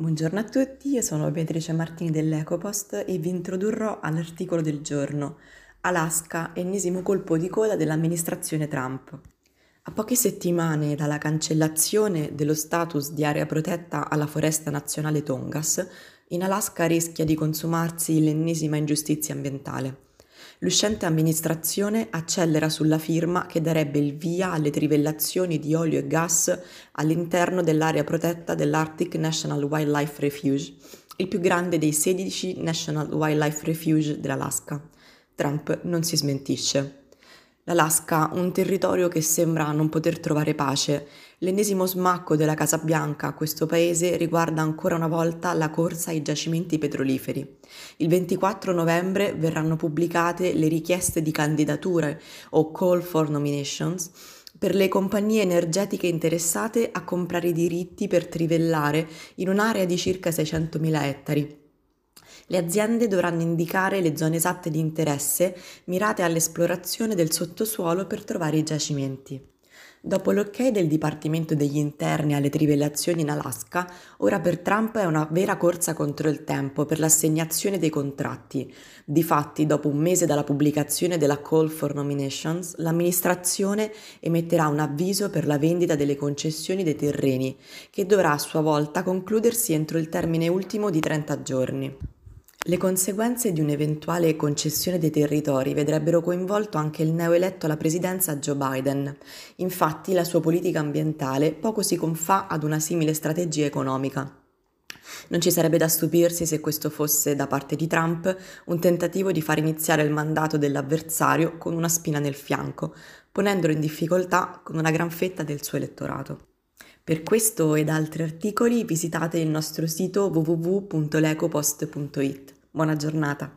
Buongiorno a tutti, io sono Beatrice Martini dell'Ecopost e vi introdurrò all'articolo del giorno Alaska, ennesimo colpo di coda dell'amministrazione Trump. A poche settimane dalla cancellazione dello status di area protetta alla foresta nazionale Tongas, in Alaska rischia di consumarsi l'ennesima ingiustizia ambientale. L'uscente amministrazione accelera sulla firma che darebbe il via alle trivellazioni di olio e gas all'interno dell'area protetta dell'Arctic National Wildlife Refuge, il più grande dei 16 National Wildlife Refuge dell'Alaska. Trump non si smentisce. L'Alaska, un territorio che sembra non poter trovare pace. L'ennesimo smacco della Casa Bianca a questo paese riguarda ancora una volta la corsa ai giacimenti petroliferi. Il 24 novembre verranno pubblicate le richieste di candidature o call for nominations per le compagnie energetiche interessate a comprare i diritti per trivellare in un'area di circa 600.000 ettari le aziende dovranno indicare le zone esatte di interesse mirate all'esplorazione del sottosuolo per trovare i giacimenti. Dopo l'ok del Dipartimento degli Interni alle trivellazioni in Alaska, ora per Trump è una vera corsa contro il tempo per l'assegnazione dei contratti. Difatti, dopo un mese dalla pubblicazione della Call for Nominations, l'amministrazione emetterà un avviso per la vendita delle concessioni dei terreni, che dovrà a sua volta concludersi entro il termine ultimo di 30 giorni. Le conseguenze di un'eventuale concessione dei territori vedrebbero coinvolto anche il neoeletto alla presidenza Joe Biden. Infatti la sua politica ambientale poco si confà ad una simile strategia economica. Non ci sarebbe da stupirsi se questo fosse da parte di Trump un tentativo di far iniziare il mandato dell'avversario con una spina nel fianco, ponendolo in difficoltà con una gran fetta del suo elettorato. Per questo ed altri articoli visitate il nostro sito www.lecopost.it. Buona giornata.